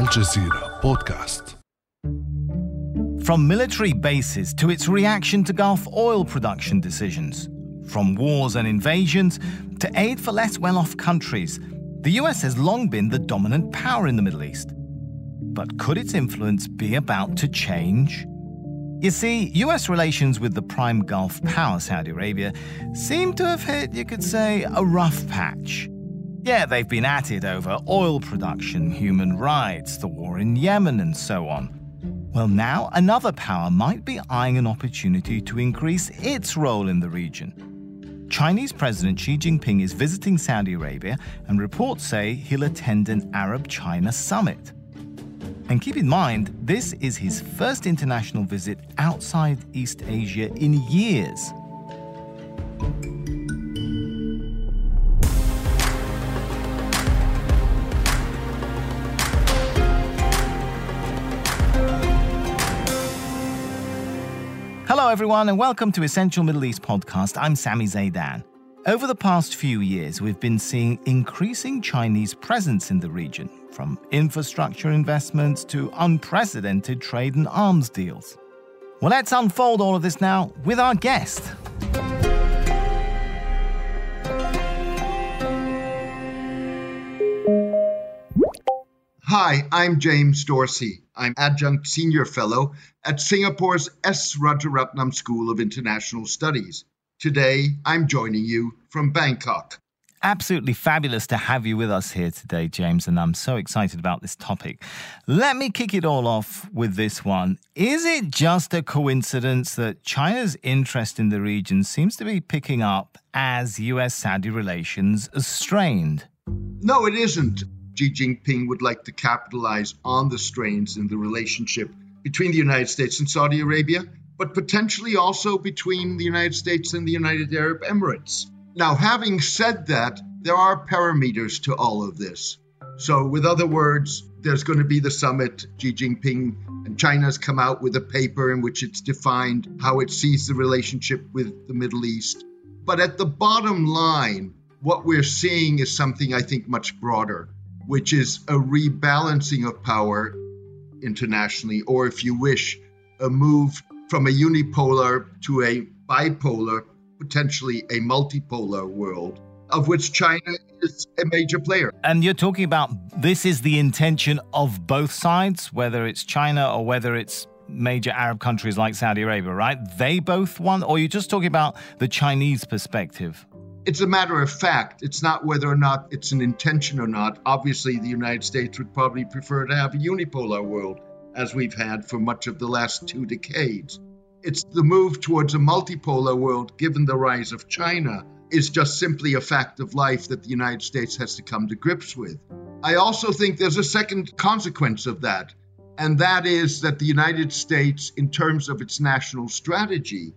الجزيرة بودكاست From military bases to its reaction to Gulf oil production decisions, from wars and invasions to aid for less well off countries, the US has long been the dominant power in the Middle East. But could its influence be about to change? You see, US relations with the prime Gulf power, Saudi Arabia, seem to have hit, you could say, a rough patch. Yeah, they've been at it over oil production, human rights, the war in Yemen, and so on. Well, now another power might be eyeing an opportunity to increase its role in the region. Chinese President Xi Jinping is visiting Saudi Arabia, and reports say he'll attend an Arab China summit. And keep in mind, this is his first international visit outside East Asia in years. Everyone, and welcome to Essential Middle East Podcast. I'm Sami Zeidan. Over the past few years, we've been seeing increasing Chinese presence in the region, from infrastructure investments to unprecedented trade and arms deals. Well, let's unfold all of this now with our guest. Hi, I'm James Dorsey. I'm Adjunct Senior Fellow at Singapore's S. Rajaratnam School of International Studies. Today, I'm joining you from Bangkok. Absolutely fabulous to have you with us here today, James, and I'm so excited about this topic. Let me kick it all off with this one. Is it just a coincidence that China's interest in the region seems to be picking up as US Saudi relations are strained? No, it isn't. Xi Jinping would like to capitalize on the strains in the relationship between the United States and Saudi Arabia, but potentially also between the United States and the United Arab Emirates. Now, having said that, there are parameters to all of this. So, with other words, there's going to be the summit. Xi Jinping and China's come out with a paper in which it's defined how it sees the relationship with the Middle East. But at the bottom line, what we're seeing is something I think much broader, which is a rebalancing of power internationally, or if you wish, a move from a unipolar to a bipolar potentially a multipolar world of which China is a major player. And you're talking about this is the intention of both sides, whether it's China or whether it's major Arab countries like Saudi Arabia, right? They both want, or you're just talking about the Chinese perspective? It's a matter of fact. It's not whether or not it's an intention or not. Obviously, the United States would probably prefer to have a unipolar world, as we've had for much of the last two decades. It's the move towards a multipolar world, given the rise of China, is just simply a fact of life that the United States has to come to grips with. I also think there's a second consequence of that, and that is that the United States, in terms of its national strategy,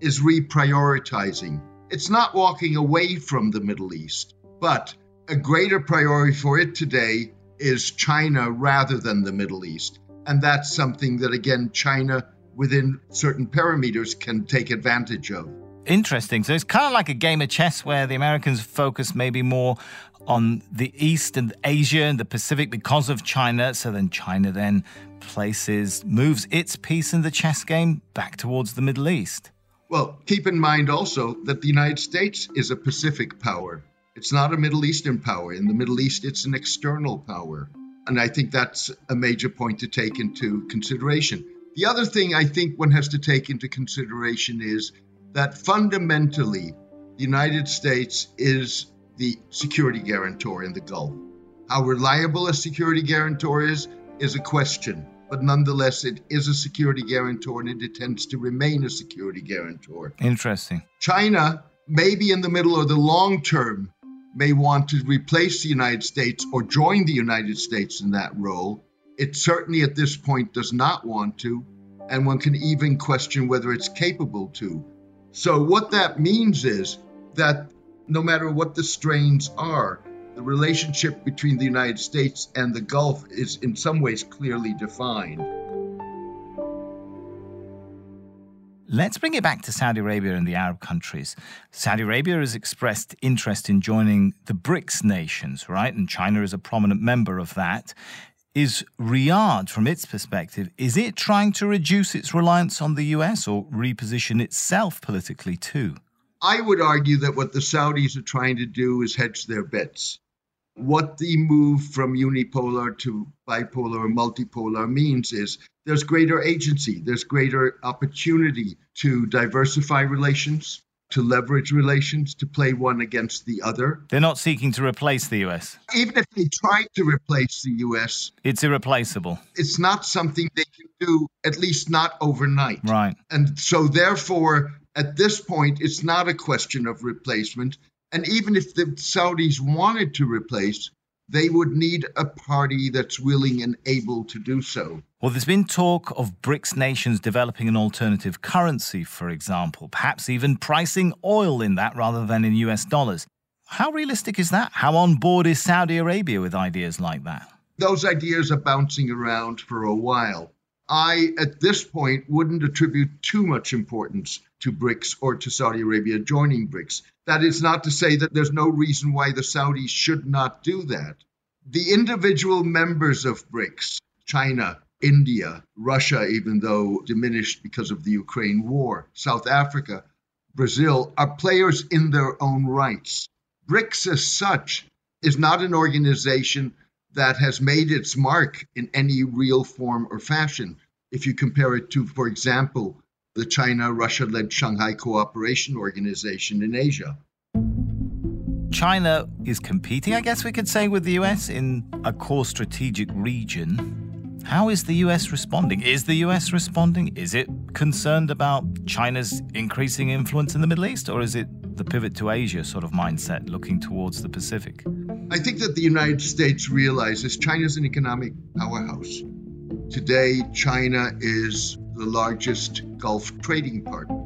is reprioritizing. It's not walking away from the Middle East, but a greater priority for it today is China rather than the Middle East. And that's something that, again, China within certain parameters can take advantage of. Interesting. So it's kind of like a game of chess where the Americans focus maybe more on the East and Asia and the Pacific because of China. So then China then places, moves its piece in the chess game back towards the Middle East. Well, keep in mind also that the United States is a Pacific power. It's not a Middle Eastern power. In the Middle East, it's an external power. And I think that's a major point to take into consideration. The other thing I think one has to take into consideration is that fundamentally, the United States is the security guarantor in the Gulf. How reliable a security guarantor is, is a question, but nonetheless, it is a security guarantor and it intends to remain a security guarantor. Interesting. China, maybe in the middle or the long term, may want to replace the United States or join the United States in that role. It certainly at this point does not want to, and one can even question whether it's capable to. So, what that means is that no matter what the strains are, the relationship between the United States and the Gulf is in some ways clearly defined. Let's bring it back to Saudi Arabia and the Arab countries. Saudi Arabia has expressed interest in joining the BRICS nations, right? And China is a prominent member of that. Is Riyadh, from its perspective, is it trying to reduce its reliance on the US or reposition itself politically too? I would argue that what the Saudis are trying to do is hedge their bets. What the move from unipolar to bipolar or multipolar means is there's greater agency, there's greater opportunity to diversify relations, to leverage relations, to play one against the other. They're not seeking to replace the US. Even if they try to replace the US, it's irreplaceable. It's not something they can do, at least not overnight. Right. And so, therefore, at this point, it's not a question of replacement. And even if the Saudis wanted to replace, they would need a party that's willing and able to do so. Well, there's been talk of BRICS nations developing an alternative currency, for example, perhaps even pricing oil in that rather than in US dollars. How realistic is that? How on board is Saudi Arabia with ideas like that? Those ideas are bouncing around for a while. I, at this point, wouldn't attribute too much importance to BRICS or to Saudi Arabia joining BRICS. That is not to say that there's no reason why the Saudis should not do that. The individual members of BRICS, China, India, Russia, even though diminished because of the Ukraine war, South Africa, Brazil, are players in their own rights. BRICS, as such, is not an organization that has made its mark in any real form or fashion. If you compare it to, for example, the China Russia led Shanghai Cooperation Organization in Asia. China is competing, I guess we could say, with the US in a core strategic region. How is the US responding? Is the US responding? Is it concerned about China's increasing influence in the Middle East, or is it the pivot to Asia sort of mindset looking towards the Pacific? I think that the United States realizes China's an economic powerhouse. Today, China is the largest Gulf trading partner.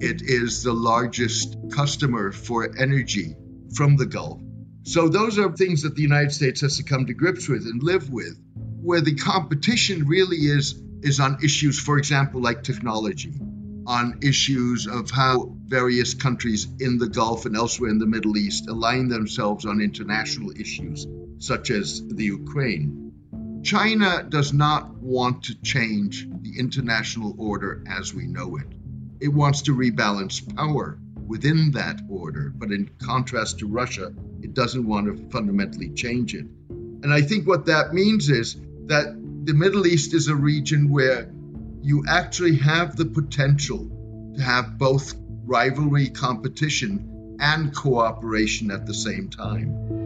It is the largest customer for energy from the Gulf. So, those are things that the United States has to come to grips with and live with. Where the competition really is, is on issues, for example, like technology, on issues of how various countries in the Gulf and elsewhere in the Middle East align themselves on international issues, such as the Ukraine. China does not want to change the international order as we know it. It wants to rebalance power within that order, but in contrast to Russia, it doesn't want to fundamentally change it. And I think what that means is that the Middle East is a region where you actually have the potential to have both rivalry, competition, and cooperation at the same time.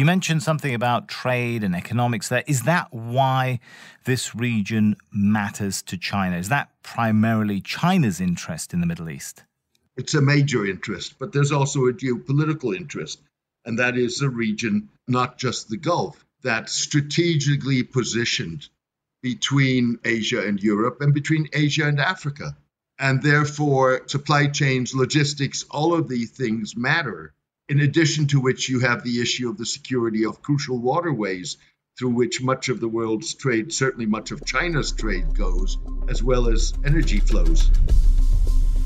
You mentioned something about trade and economics there. Is that why this region matters to China? Is that primarily China's interest in the Middle East? It's a major interest, but there's also a geopolitical interest, and that is a region, not just the Gulf, that's strategically positioned between Asia and Europe and between Asia and Africa. And therefore, supply chains, logistics, all of these things matter. In addition to which, you have the issue of the security of crucial waterways through which much of the world's trade, certainly much of China's trade, goes, as well as energy flows.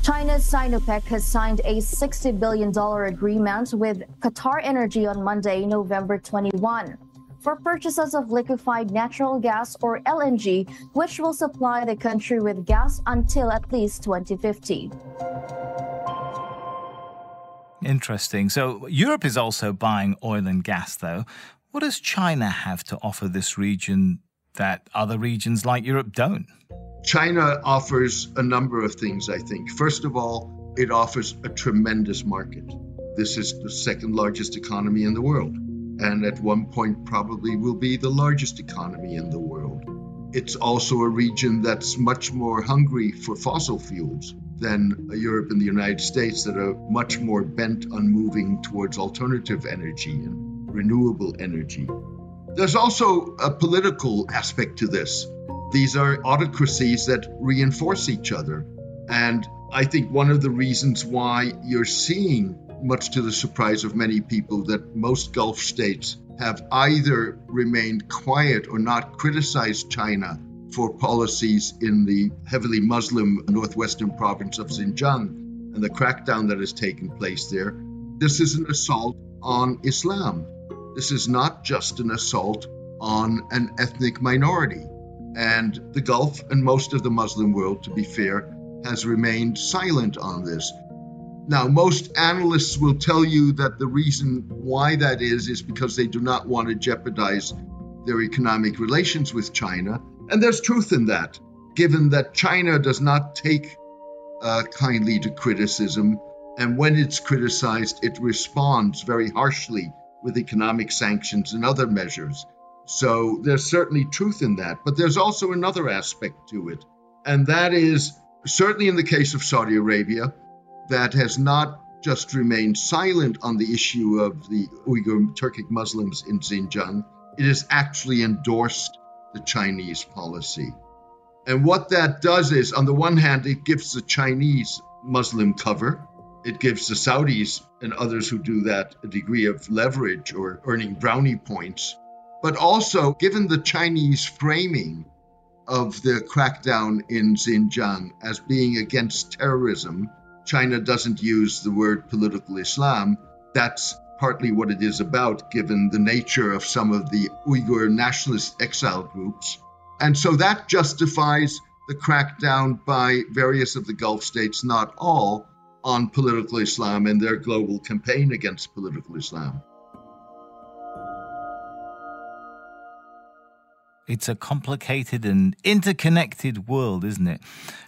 China's Sinopec has signed a $60 billion agreement with Qatar Energy on Monday, November 21 for purchases of liquefied natural gas or LNG, which will supply the country with gas until at least 2050. Interesting. So, Europe is also buying oil and gas, though. What does China have to offer this region that other regions like Europe don't? China offers a number of things, I think. First of all, it offers a tremendous market. This is the second largest economy in the world and at one point probably will be the largest economy in the world. It's also a region that's much more hungry for fossil fuels than Europe and the United States, that are much more bent on moving towards alternative energy and renewable energy. There's also a political aspect to this. These are autocracies that reinforce each other. And I think one of the reasons why you're seeing much to the surprise of many people, that most Gulf states have either remained quiet or not criticized China for policies in the heavily Muslim northwestern province of Xinjiang and the crackdown that has taken place there. This is an assault on Islam. This is not just an assault on an ethnic minority. And the Gulf and most of the Muslim world, to be fair, has remained silent on this. Now, most analysts will tell you that the reason why that is is because they do not want to jeopardize their economic relations with China. And there's truth in that, given that China does not take uh, kindly to criticism. And when it's criticized, it responds very harshly with economic sanctions and other measures. So there's certainly truth in that. But there's also another aspect to it. And that is certainly in the case of Saudi Arabia, that has not just remained silent on the issue of the Uyghur Turkic Muslims in Xinjiang, it has actually endorsed the Chinese policy. And what that does is, on the one hand, it gives the Chinese Muslim cover. It gives the Saudis and others who do that a degree of leverage or earning brownie points. But also, given the Chinese framing of the crackdown in Xinjiang as being against terrorism, China doesn't use the word political Islam. That's partly what it is about, given the nature of some of the Uyghur nationalist exile groups. And so that justifies the crackdown by various of the Gulf states, not all, on political Islam and their global campaign against political Islam. It's a complicated and interconnected world, isn't it?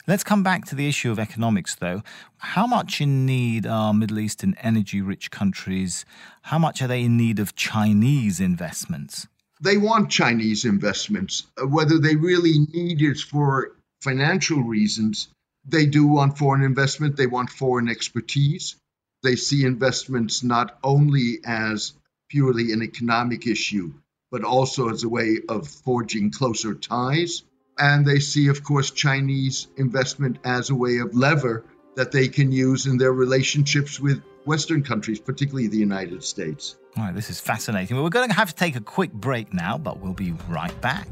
Let's come back to the issue of economics, though. How much in need are Middle Eastern energy rich countries? How much are they in need of Chinese investments? They want Chinese investments. Uh, whether they really need it for financial reasons, they do want foreign investment, they want foreign expertise. They see investments not only as purely an economic issue, but also as a way of forging closer ties. And they see, of course, Chinese investment as a way of lever that they can use in their relationships with Western countries, particularly the United States. All right, this is fascinating. Well, we're going to have to take a quick break now, but we'll be right back.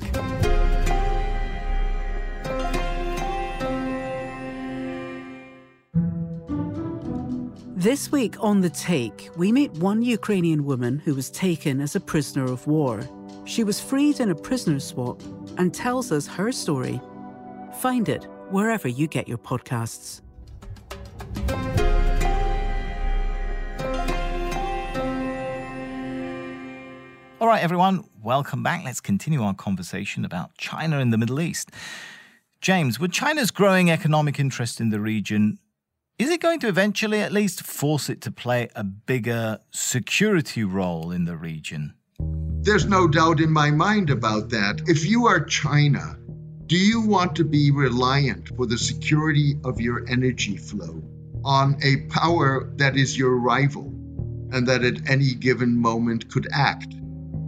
This week on The Take, we meet one Ukrainian woman who was taken as a prisoner of war. She was freed in a prisoner swap and tells us her story. Find it wherever you get your podcasts. All right, everyone, welcome back. Let's continue our conversation about China and the Middle East. James, with China's growing economic interest in the region, is it going to eventually at least force it to play a bigger security role in the region? There's no doubt in my mind about that. If you are China, do you want to be reliant for the security of your energy flow on a power that is your rival and that at any given moment could act?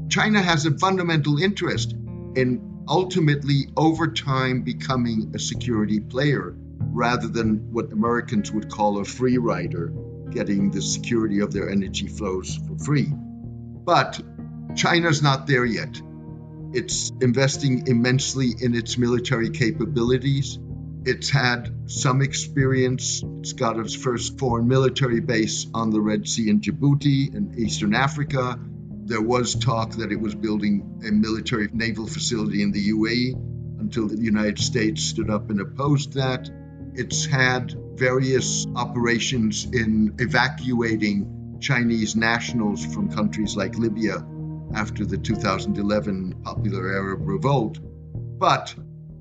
China has a fundamental interest in ultimately, over time, becoming a security player rather than what Americans would call a free rider, getting the security of their energy flows for free. But China's not there yet. It's investing immensely in its military capabilities. It's had some experience. It's got its first foreign military base on the Red Sea in Djibouti in Eastern Africa. There was talk that it was building a military naval facility in the UAE until the United States stood up and opposed that. It's had various operations in evacuating Chinese nationals from countries like Libya after the 2011 Popular Arab Revolt. But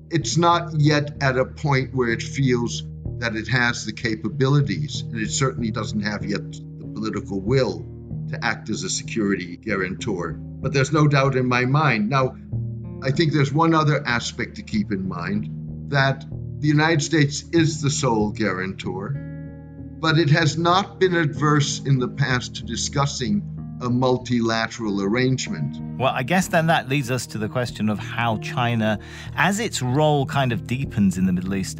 it's not yet at a point where it feels that it has the capabilities, and it certainly doesn't have yet the political will to act as a security guarantor. But there's no doubt in my mind. Now, I think there's one other aspect to keep in mind that the United States is the sole guarantor, but it has not been adverse in the past to discussing a multilateral arrangement. Well, I guess then that leads us to the question of how China, as its role kind of deepens in the Middle East,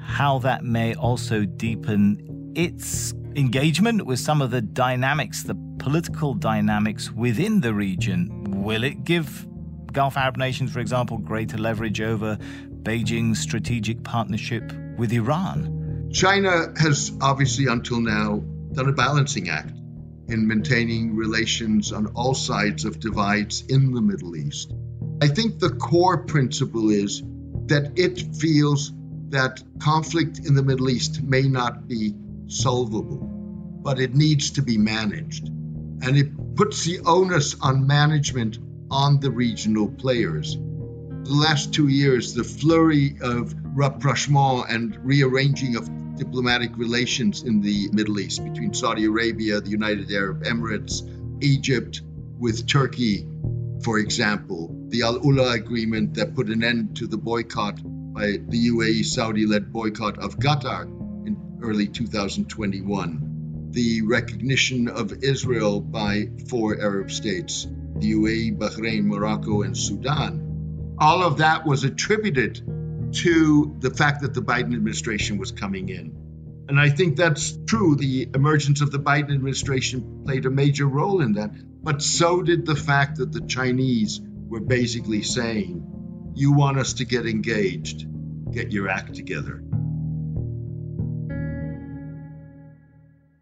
how that may also deepen its engagement with some of the dynamics, the political dynamics within the region. Will it give Gulf Arab nations, for example, greater leverage over Beijing's strategic partnership with Iran? China has obviously, until now, done a balancing act. in maintaining relations on all sides of divides in the Middle East. I think the core principle is that it feels that conflict in the Middle East may not be solvable, but it needs to be managed. And it puts the onus on management on the regional players. The last two years, the flurry of rapprochement and rearranging of diplomatic relations in the Middle East between Saudi Arabia, the United Arab Emirates, Egypt, with Turkey, for example, the Al Ula agreement that put an end to the boycott by the UAE Saudi led boycott of Qatar in early 2021, the recognition of Israel by four Arab states, the UAE, Bahrain, Morocco, and Sudan. All of that was attributed to the fact that the Biden administration was coming in. And I think that's true. The emergence of the Biden administration played a major role in that. But so did the fact that the Chinese were basically saying, You want us to get engaged, get your act together.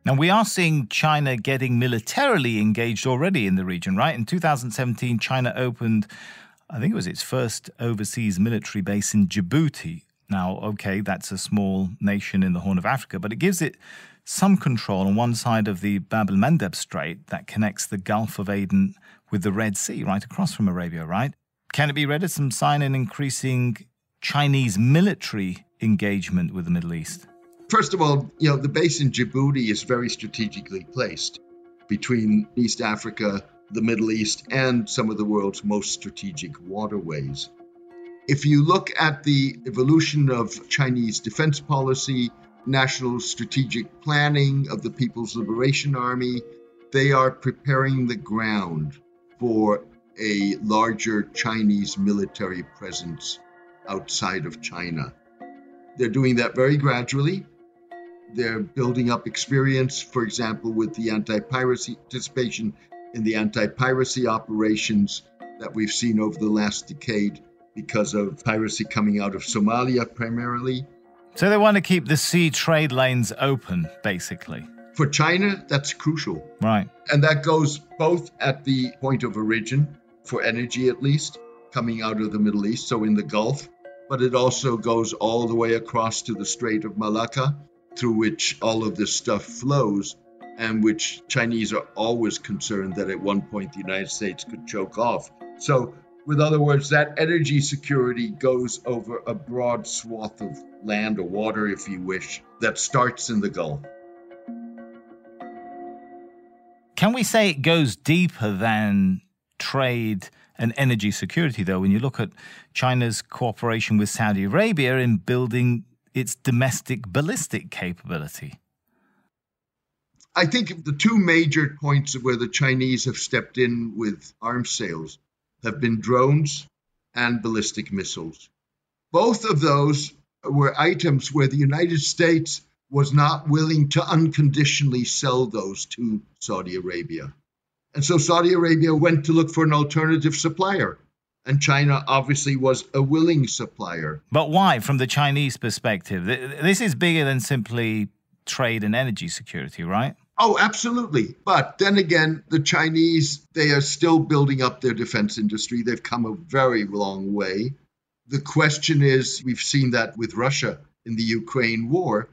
Now, we are seeing China getting militarily engaged already in the region, right? In 2017, China opened I think it was its first overseas military base in Djibouti. Now, okay, that's a small nation in the Horn of Africa, but it gives it some control on one side of the Bab el Mandeb Strait that connects the Gulf of Aden with the Red Sea right across from Arabia, right? Can it be read as some sign in increasing Chinese military engagement with the Middle East? First of all, you know, the base in Djibouti is very strategically placed between East Africa the Middle East and some of the world's most strategic waterways. If you look at the evolution of Chinese defense policy, national strategic planning of the People's Liberation Army, they are preparing the ground for a larger Chinese military presence outside of China. They're doing that very gradually. They're building up experience, for example, with the anti piracy participation in the anti piracy operations that we've seen over the last decade because of piracy coming out of Somalia primarily. So they want to keep the sea trade lanes open, basically. For China, that's crucial. Right. And that goes both at the point of origin, for energy at least, coming out of the Middle East, so in the Gulf, but it also goes all the way across to the Strait of Malacca, through which all of this stuff flows and which Chinese are always concerned that at one point the United States could choke off. So, with other words, that energy security goes over a broad swath of land or water, if you wish, that starts in the Gulf. Can we say it goes deeper than trade and energy security, though, when you look at China's cooperation with Saudi Arabia in building its domestic ballistic capability? I think the two major points where the Chinese have stepped in with arms sales have been drones and ballistic missiles. Both of those were items where the United States was not willing to unconditionally sell those to Saudi Arabia. And so Saudi Arabia went to look for an alternative supplier. And China obviously was a willing supplier. But why, from the Chinese perspective? This is bigger than simply trade and energy security, right? Oh, absolutely. But then again, the Chinese, they are still building up their defense industry. They've come a very long way. The question is we've seen that with Russia in the Ukraine war.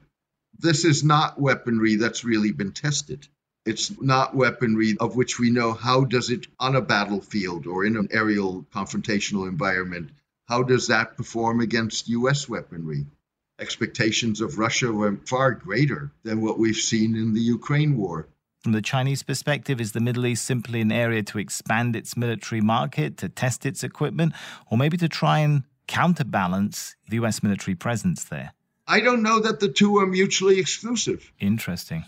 This is not weaponry that's really been tested. It's not weaponry of which we know how does it on a battlefield or in an aerial confrontational environment, how does that perform against US weaponry? Expectations of Russia were far greater than what we've seen in the Ukraine war. From the Chinese perspective, is the Middle East simply an area to expand its military market, to test its equipment, or maybe to try and counterbalance the US military presence there? I don't know that the two are mutually exclusive. Interesting.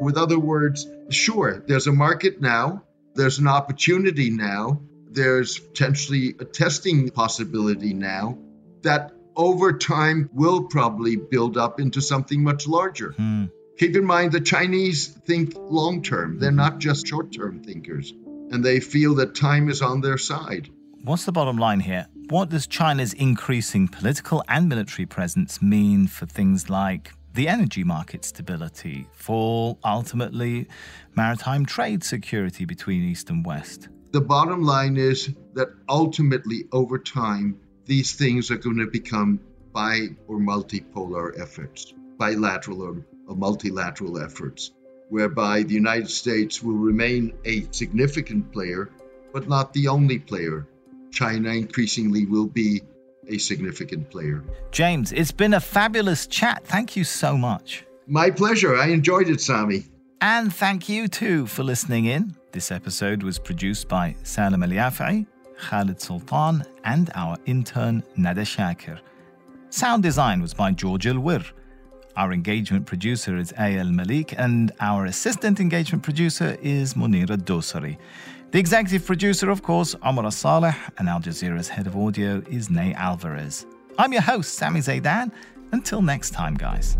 With other words, sure, there's a market now, there's an opportunity now, there's potentially a testing possibility now that over time will probably build up into something much larger. Hmm. Keep in mind the Chinese think long term, they're not just short term thinkers, and they feel that time is on their side. What's the bottom line here? What does China's increasing political and military presence mean for things like the energy market stability, for ultimately maritime trade security between East and West? The bottom line is that ultimately, over time, these things are going to become bi or multipolar efforts, bilateral or, or multilateral efforts, whereby the United States will remain a significant player, but not the only player. China increasingly will be a significant player. James, it's been a fabulous chat. Thank you so much. My pleasure. I enjoyed it, Sami. And thank you too for listening in. This episode was produced by Salem Al Khaled Soltan, and our intern Nada Shakir. Sound design was by George Alwer. Our engagement producer is Aya Elmileik, and our assistant engagement producer is Munera Dosari. The executive producer, of course, Omar Saleh, and Al Jazeera's head of audio is Ney Alvarez. I'm your host, Sami Zeidan. Until next time, guys.